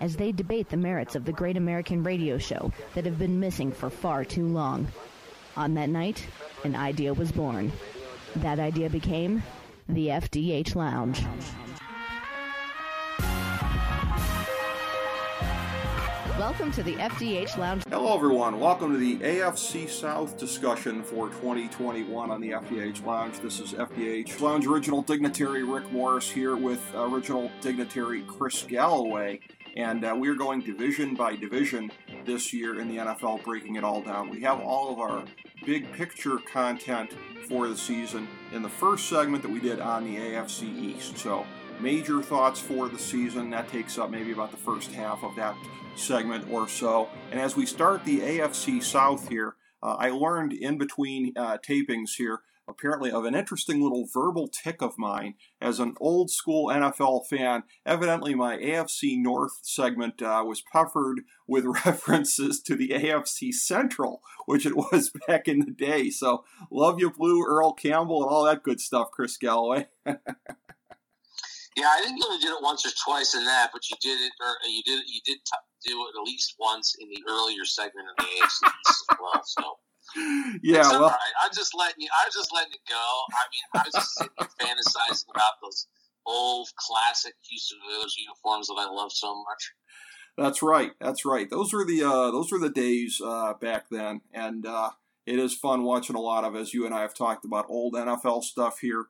as they debate the merits of the great American radio show that have been missing for far too long. On that night, an idea was born. That idea became the FDH Lounge. Welcome to the FDH Lounge. Hello, everyone. Welcome to the AFC South discussion for 2021 on the FDH Lounge. This is FDH Lounge original dignitary Rick Morris here with original dignitary Chris Galloway. And uh, we are going division by division this year in the NFL, breaking it all down. We have all of our big picture content for the season in the first segment that we did on the AFC East. So, major thoughts for the season. That takes up maybe about the first half of that segment or so. And as we start the AFC South here, uh, I learned in between uh, tapings here apparently of an interesting little verbal tick of mine as an old school NFL fan. Evidently, my AFC North segment uh, was puffered with references to the AFC Central, which it was back in the day. So, love you, Blue, Earl Campbell, and all that good stuff, Chris Galloway. Yeah, I think you only did it once or twice in that, but you did it, or you did you did t- do it at least once in the earlier segment of the AFC as well. So yeah, well, right. I'm just letting you. I'm just letting it go. I mean, I was just sitting fantasizing about those old classic Houston Oilers uniforms that I love so much. That's right. That's right. Those were the uh, those were the days uh, back then, and uh, it is fun watching a lot of as you and I have talked about old NFL stuff here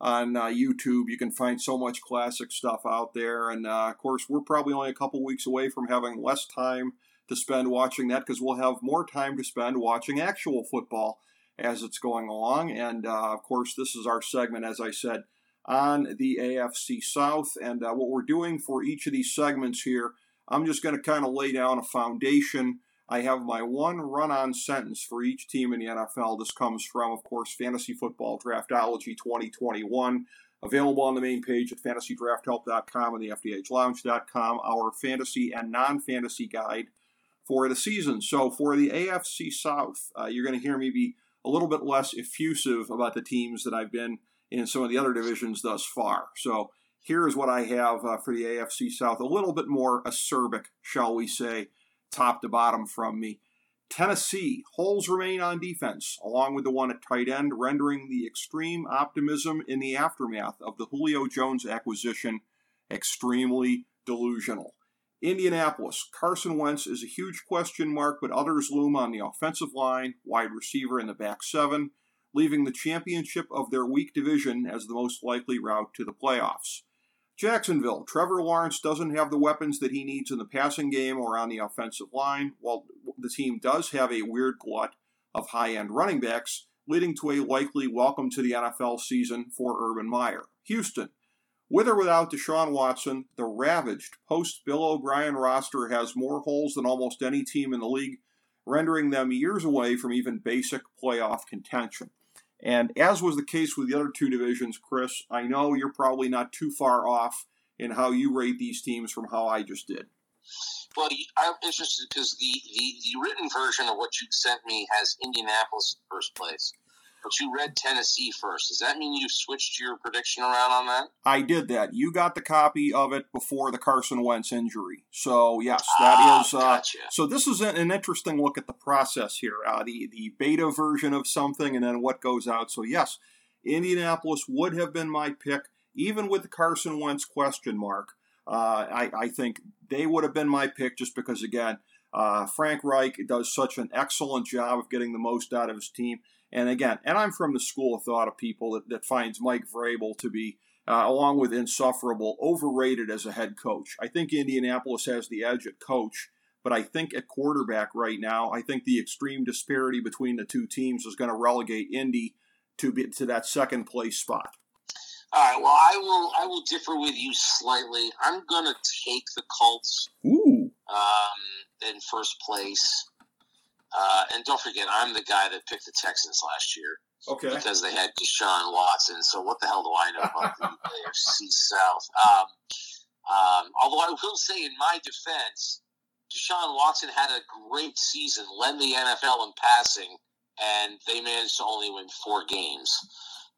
on uh, YouTube. You can find so much classic stuff out there, and uh, of course, we're probably only a couple weeks away from having less time to spend watching that because we'll have more time to spend watching actual football as it's going along. And uh, of course, this is our segment, as I said, on the AFC South. And uh, what we're doing for each of these segments here, I'm just going to kind of lay down a foundation. I have my one run on sentence for each team in the NFL. This comes from, of course, Fantasy Football Draftology 2021. Available on the main page at fantasydrafthelp.com and the FDHlounge.com, our fantasy and non fantasy guide for the season. So for the AFC South, uh, you're going to hear me be a little bit less effusive about the teams that I've been in some of the other divisions thus far. So here is what I have uh, for the AFC South, a little bit more acerbic, shall we say, top to bottom from me. Tennessee, holes remain on defense, along with the one at tight end, rendering the extreme optimism in the aftermath of the Julio Jones acquisition extremely delusional. Indianapolis, Carson Wentz is a huge question mark, but others loom on the offensive line, wide receiver, in the back seven, leaving the championship of their weak division as the most likely route to the playoffs. Jacksonville, Trevor Lawrence doesn't have the weapons that he needs in the passing game or on the offensive line, while the team does have a weird glut of high end running backs, leading to a likely welcome to the NFL season for Urban Meyer. Houston, with or without Deshaun Watson, the ravaged post Bill O'Brien roster has more holes than almost any team in the league, rendering them years away from even basic playoff contention. And as was the case with the other two divisions, Chris, I know you're probably not too far off in how you rate these teams from how I just did. Well, I'm interested because the, the, the written version of what you sent me has Indianapolis in first place. But you read Tennessee first. Does that mean you switched your prediction around on that? I did that. You got the copy of it before the Carson Wentz injury. So, yes, that ah, is. Uh, gotcha. So, this is an, an interesting look at the process here uh, the, the beta version of something and then what goes out. So, yes, Indianapolis would have been my pick, even with the Carson Wentz question mark. Uh, I, I think they would have been my pick just because, again, uh, Frank Reich does such an excellent job of getting the most out of his team. And again, and I'm from the school of thought of people that, that finds Mike Vrabel to be, uh, along with insufferable, overrated as a head coach. I think Indianapolis has the edge at coach, but I think at quarterback right now, I think the extreme disparity between the two teams is going to relegate Indy to be, to that second place spot. All right. Well, I will. I will differ with you slightly. I'm going to take the Colts Ooh. um, in first place. Uh, and don't forget, I'm the guy that picked the Texans last year Okay. because they had Deshaun Watson. So what the hell do I know about the AFC South? Um, um, although I will say, in my defense, Deshaun Watson had a great season, led the NFL in passing, and they managed to only win four games.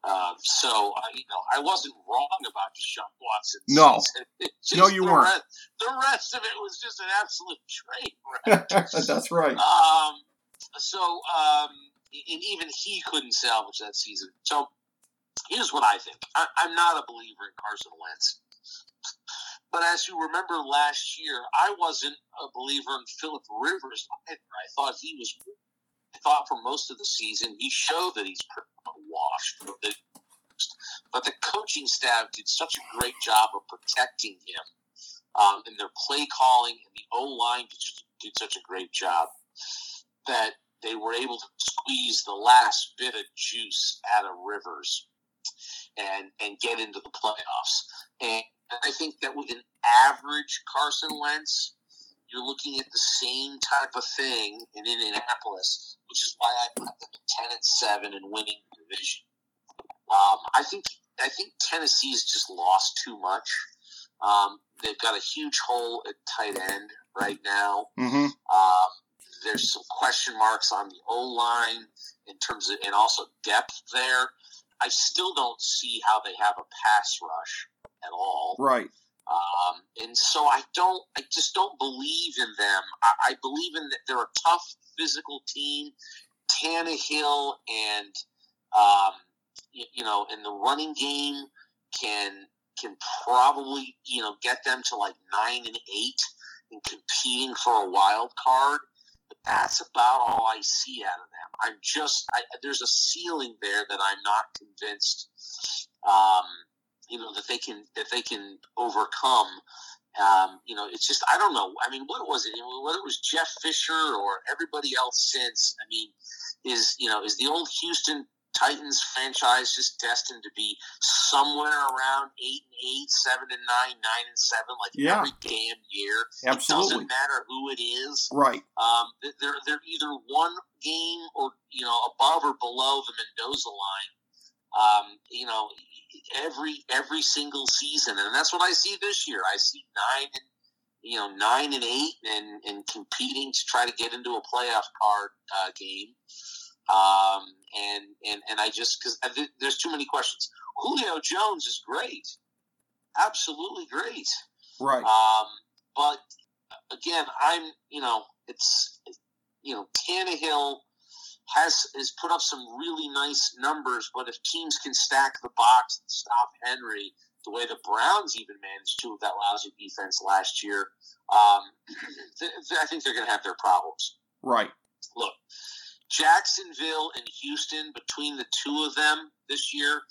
Um, so uh, you know, I wasn't wrong about Deshaun Watson. No. Just No, you the weren't. Rest, the rest of it was just an absolute train wreck. That's right. Um, so, um, and even he couldn't salvage that season. So, here's what I think. I, I'm not a believer in Carson Wentz. But as you remember last year, I wasn't a believer in Philip Rivers either. I thought he was. Thought for most of the season he showed that he's washed. But the coaching staff did such a great job of protecting him, um, and their play calling and the O line did, did such a great job that they were able to squeeze the last bit of juice out of Rivers and and get into the playoffs. And I think that with an average Carson Wentz, you're looking at the same type of thing in Indianapolis, which is why I put them ten and seven and winning the division. Um, I think I think Tennessee's just lost too much. Um, they've got a huge hole at tight end right now. Mm-hmm. Um, there's some question marks on the O line in terms of, and also depth there. I still don't see how they have a pass rush at all. Right. Um, and so I don't, I just don't believe in them. I, I believe in that they're a tough physical team. Tannehill and, um, you, you know, in the running game can can probably you know get them to like nine and eight and competing for a wild card. But that's about all I see out of them. I'm just I, there's a ceiling there that I'm not convinced. Um, you know that they can that they can overcome. Um, you know, it's just I don't know. I mean, what was it? Whether it was Jeff Fisher or everybody else since. I mean, is you know is the old Houston Titans franchise just destined to be somewhere around eight and eight, seven and nine, nine and seven, like Yeah. every damn year. It Absolutely. doesn't matter who it is. Right. Um, they're they're either one game or you know above or below the Mendoza line. Um, you know, every every single season, and that's what I see this year. I see nine and you know nine and eight, and and competing to try to get into a playoff card uh, game. Um, and and and I just because there's too many questions. Julio Jones is great, absolutely great. Right. Um, but again, I'm you know it's you know Tannehill has has put up some really nice numbers, but if teams can stack the box and stop Henry the way the Browns even managed to with that lousy defense last year, um, th- th- I think they're going to have their problems. Right. Look, Jacksonville and Houston, between the two of them this year,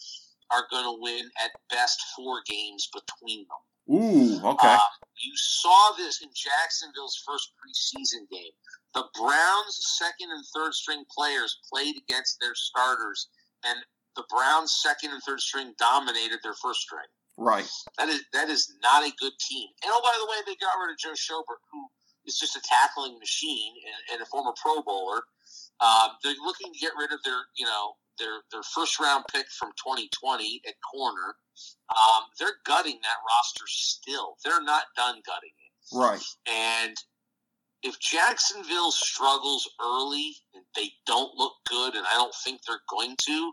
are going to win at best four games between them. Ooh. Okay. Um, you saw this in Jacksonville's first preseason game. The Browns' second and third string players played against their starters, and the Browns' second and third string dominated their first string. right. That is that is not a good team. And oh, by the way, they got rid of Joe Schobert, who is just a tackling machine and, and a former Pro Bowler. Um, they're looking to get rid of their, you know, their their first round pick from 2020 at corner. Um, they're gutting that roster still. They're not done gutting it. Right. And if Jacksonville struggles early and they don't look good, and I don't think they're going to,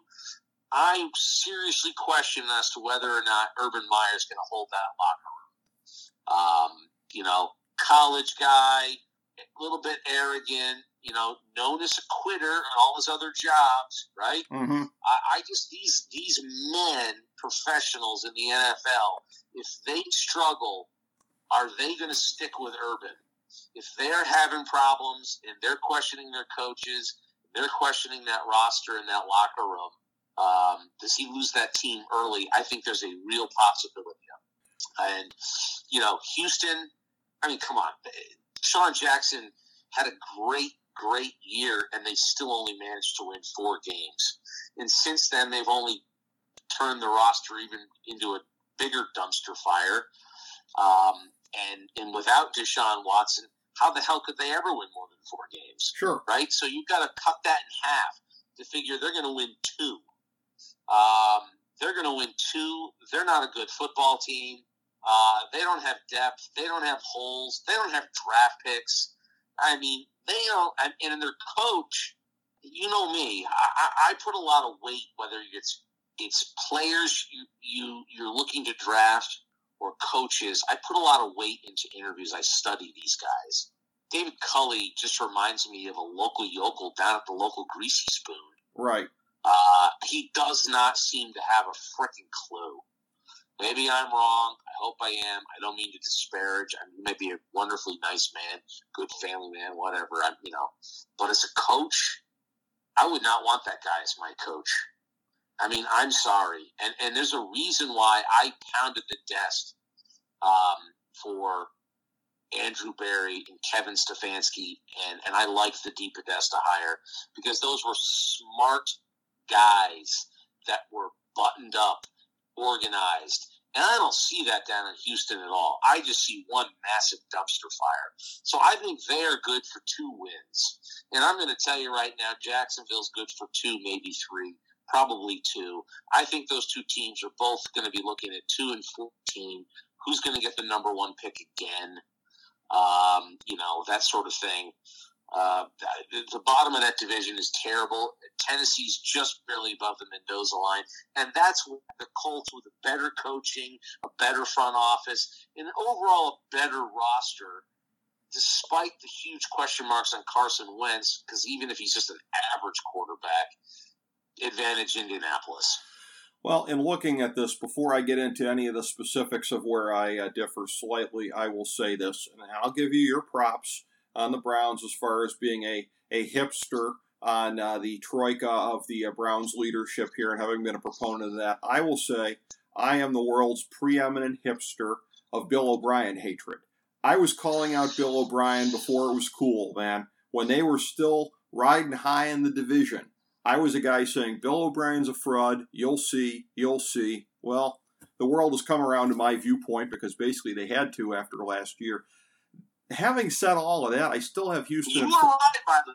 I seriously question as to whether or not Urban Meyer is going to hold that locker room. Um, you know, college guy, a little bit arrogant, you know, known as a quitter on all his other jobs, right? Mm-hmm. I, I just these these men, professionals in the NFL, if they struggle, are they going to stick with Urban? If they're having problems and they're questioning their coaches, they're questioning that roster and that locker room, um, does he lose that team early? I think there's a real possibility of. And you know, Houston. I mean, come on, Sean Jackson had a great great year, and they still only managed to win four games. And since then, they've only turned the roster even into a bigger dumpster fire. Um, and and without Deshaun Watson, how the hell could they ever win more than four games? Sure. Right. So you've got to cut that in half to figure they're going to win two. Um, they're going to win two. They're not a good football team. Uh, they don't have depth. They don't have holes. They don't have draft picks. I mean, they don't. And their coach, you know me. I, I put a lot of weight whether it's it's players you, you you're looking to draft or coaches. I put a lot of weight into interviews. I study these guys. David Culley just reminds me of a local yokel down at the local Greasy Spoon. Right. Uh, he does not seem to have a freaking clue. Maybe I'm wrong. I hope I am. I don't mean to disparage. I mean, he might be a wonderfully nice man, good family man, whatever. I'm, you know, but as a coach, I would not want that guy as my coach. I mean, I'm sorry, and and there's a reason why I pounded the desk um, for Andrew Berry and Kevin Stefanski, and and I liked the DePodesta hire because those were smart guys that were buttoned up, organized. And I don't see that down in Houston at all. I just see one massive dumpster fire. So I think they're good for two wins. And I'm going to tell you right now, Jacksonville's good for two, maybe three, probably two. I think those two teams are both going to be looking at two and 14. Who's going to get the number one pick again? Um, you know, that sort of thing. Uh, the bottom of that division is terrible. Tennessee's just barely above the Mendoza line, and that's the Colts with a better coaching, a better front office, and overall a better roster. Despite the huge question marks on Carson Wentz, because even if he's just an average quarterback, advantage Indianapolis. Well, in looking at this, before I get into any of the specifics of where I uh, differ slightly, I will say this, and I'll give you your props on the Browns as far as being a, a hipster on uh, the troika of the uh, Browns leadership here and having been a proponent of that. I will say I am the world's preeminent hipster of Bill O'Brien hatred. I was calling out Bill O'Brien before it was cool, man. When they were still riding high in the division, I was a guy saying, Bill O'Brien's a fraud. You'll see. You'll see. Well, the world has come around to my viewpoint because basically they had to after last year having said all of that, I still have Houston. You were by the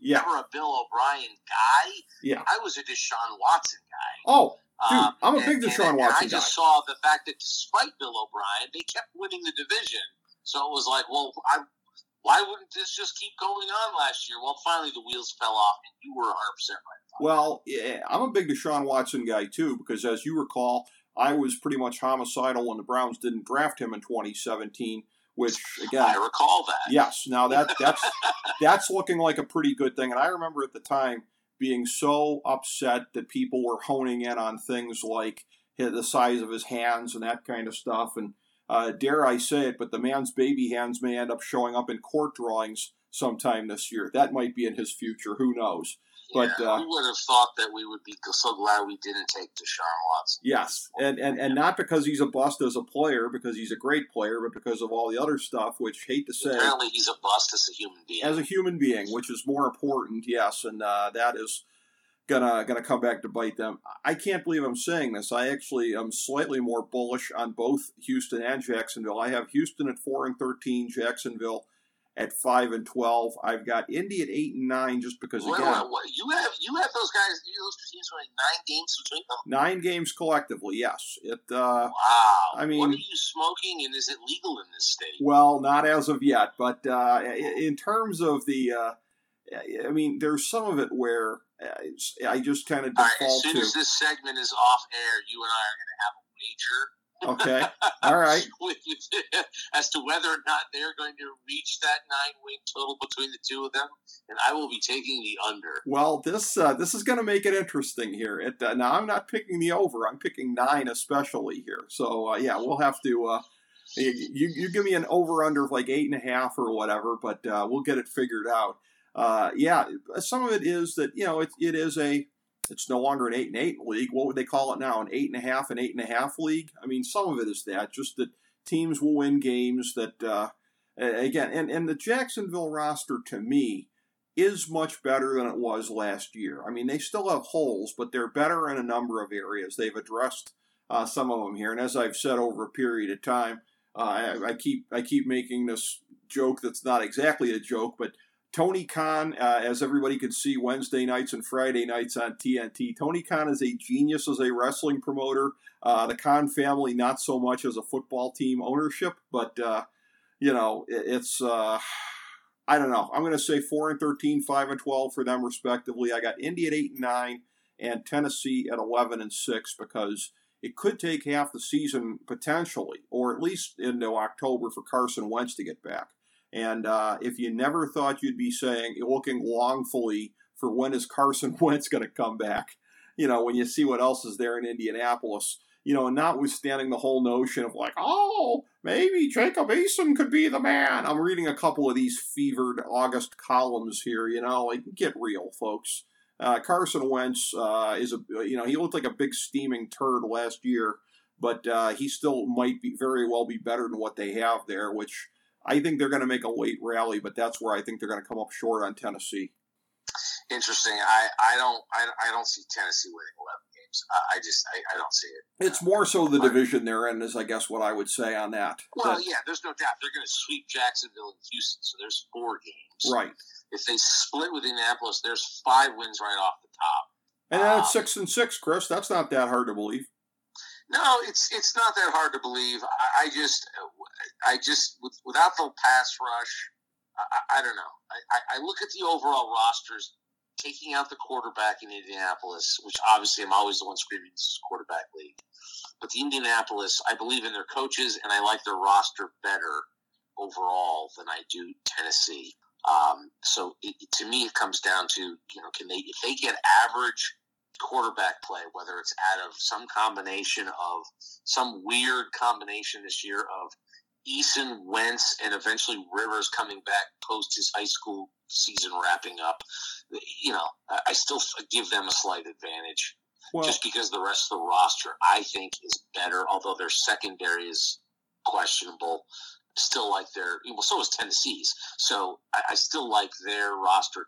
yeah. Never a Bill O'Brien guy. Yeah. I was a Deshaun Watson guy. Oh, dude, Um, I'm a big and- Deshaun and Watson I guy. just saw the fact that despite Bill O'Brien, they kept winning the division. So it was like, well, I, why wouldn't this just keep going on last year? Well, finally the wheels fell off, and you were 100 percent right. Well, yeah, I'm a big Deshaun Watson guy too because, as you recall, I was pretty much homicidal when the Browns didn't draft him in 2017. Which again, I recall that. Yes. Now that that's that's looking like a pretty good thing. And I remember at the time being so upset that people were honing in on things like the size of his hands and that kind of stuff. And uh, dare I say it, but the man's baby hands may end up showing up in court drawings sometime this year. That might be in his future. Who knows? But, yeah, uh, who would have thought that we would be so glad we didn't take Deshaun Watson? Yes, and, and and not because he's a bust as a player, because he's a great player, but because of all the other stuff. Which hate to say, Apparently, he's a bust as a human being. as a human being, which is more important, yes, and uh, that is gonna gonna come back to bite them. I can't believe I'm saying this. I actually am slightly more bullish on both Houston and Jacksonville. I have Houston at four and thirteen, Jacksonville at five and twelve. I've got Indy at eight and nine, just because Wait, again, wait, wait, you have you have those guys, those teams winning nine games between them. nine games collectively. Yes, it. Uh, Wow! I mean- what are you smoking, and is it legal in this state? Well, not as of yet, but uh, in terms of the, uh, I mean, there's some of it where uh, I just kind of All right, as default soon to. as this segment is off air, you and I are going to have a wager Okay, all right. as to whether or not they're going to reach that nine win total between the two of them, and I will be taking the under. Well, this uh, this is going to make it interesting here. It, uh, now, I'm not picking the over. I'm picking nine, especially here. So uh, yeah, we'll have to. Uh, you you give me an over under of like eight and a half or whatever, but uh, we'll get it figured out. Uh, yeah, some of it is that you know it, it is a it's no longer an eight and eight league. What would they call it now? An eight and a half, and eight and a half league? I mean, some of it is that just that teams will win games that uh, again, and and the Jacksonville roster to me is much better than it was last year. I mean, they still have holes, but they're better in a number of areas. They've addressed uh, some of them here, and as I've said over a period of time, uh, I, I, keep I keep making this joke that's not exactly a joke, but Tony Khan, uh, as everybody can see Wednesday nights and Friday nights on TNT, Tony Khan is a genius as a wrestling promoter. Uh, the Khan family, not so much as a football team ownership, but uh, you know, it, it's uh, I don't know. I'm going to say four and 13, five and 12 for them respectively. I got Indy at eight and nine, and Tennessee at 11 and six because it could take half the season potentially, or at least into October for Carson Wentz to get back. And uh, if you never thought you'd be saying, looking longfully for when is Carson Wentz going to come back, you know, when you see what else is there in Indianapolis, you know, and notwithstanding the whole notion of like, oh, maybe Jacob Eason could be the man. I'm reading a couple of these fevered August columns here, you know, like get real, folks. Uh, Carson Wentz uh, is a, you know, he looked like a big steaming turd last year, but uh, he still might be very well be better than what they have there, which I think they're going to make a late rally, but that's where I think they're going to come up short on Tennessee. Interesting. I, I don't I, I don't see Tennessee winning eleven games. I, I just I, I, don't see it. It's more so the division they're in is I guess what I would say on that. Well, yeah, there's no doubt they're going to sweep Jacksonville and Houston, so there's four games. Right. If they split with Indianapolis, there's five wins right off the top. And then um, six and six, Chris. That's not that hard to believe. No, it's it's not that hard to believe. I, I just, I just without the pass rush, I, I don't know. I, I look at the overall rosters, taking out the quarterback in Indianapolis, which obviously I'm always the one screaming this is quarterback league. But the Indianapolis, I believe in their coaches and I like their roster better overall than I do Tennessee. Um, so it, to me, it comes down to you know, can they if they get average quarterback play, whether it's out of some combination of some weird combination this year of Eason, Wentz, and eventually Rivers coming back post his high school season wrapping up. You know, I still give them a slight advantage well, just because the rest of the roster I think is better, although their secondary is questionable. Still like their well, so is Tennessee's. So I, I still like their roster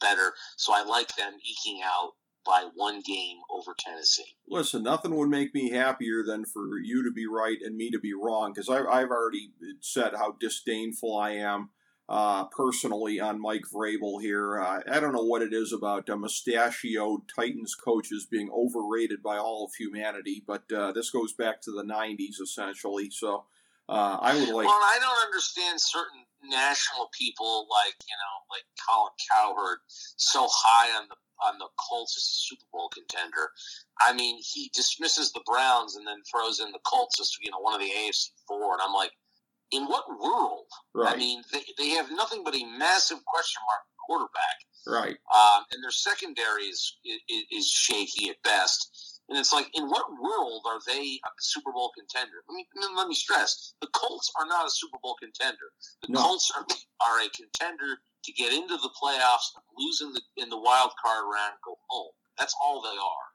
better. So I like them eking out by one game over Tennessee. Listen, nothing would make me happier than for you to be right and me to be wrong because I've already said how disdainful I am uh, personally on Mike Vrabel here. Uh, I don't know what it is about uh, mustachioed Titans coaches being overrated by all of humanity, but uh, this goes back to the 90s essentially. So uh, I would like. Well, I don't understand certain national people like you know like Colin Cowherd so high on the on the Colts as a Super Bowl contender. I mean, he dismisses the Browns and then throws in the Colts as you know one of the AFC four, and I'm like, in what world? Right. I mean, they, they have nothing but a massive question mark quarterback. Right. Um, and their secondary is, is, is shaky at best. And it's like, in what world are they a Super Bowl contender? Let me let me stress: the Colts are not a Super Bowl contender. The no. Colts are, are a contender to get into the playoffs, lose in the in the wild card round, go home. That's all they are.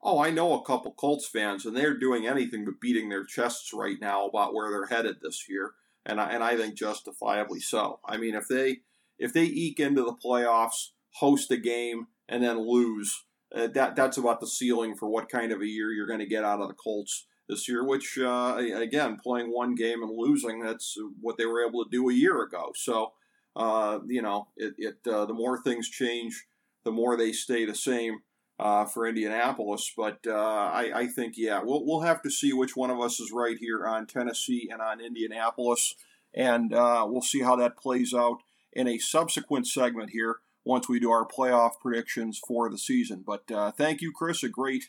Oh, I know a couple Colts fans, and they're doing anything but beating their chests right now about where they're headed this year, and I, and I think justifiably so. I mean, if they if they eke into the playoffs, host a game, and then lose, uh, that that's about the ceiling for what kind of a year you're going to get out of the Colts this year. Which uh, again, playing one game and losing, that's what they were able to do a year ago. So uh, you know, it, it uh, the more things change, the more they stay the same uh, for Indianapolis. But uh, I, I, think, yeah, we'll, we'll have to see which one of us is right here on Tennessee and on Indianapolis. And uh, we'll see how that plays out in a subsequent segment here once we do our playoff predictions for the season. But uh, thank you, Chris. A great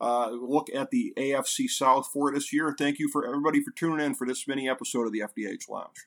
look at the AFC South for this year. Thank you for everybody for tuning in for this mini episode of the FDH Lounge.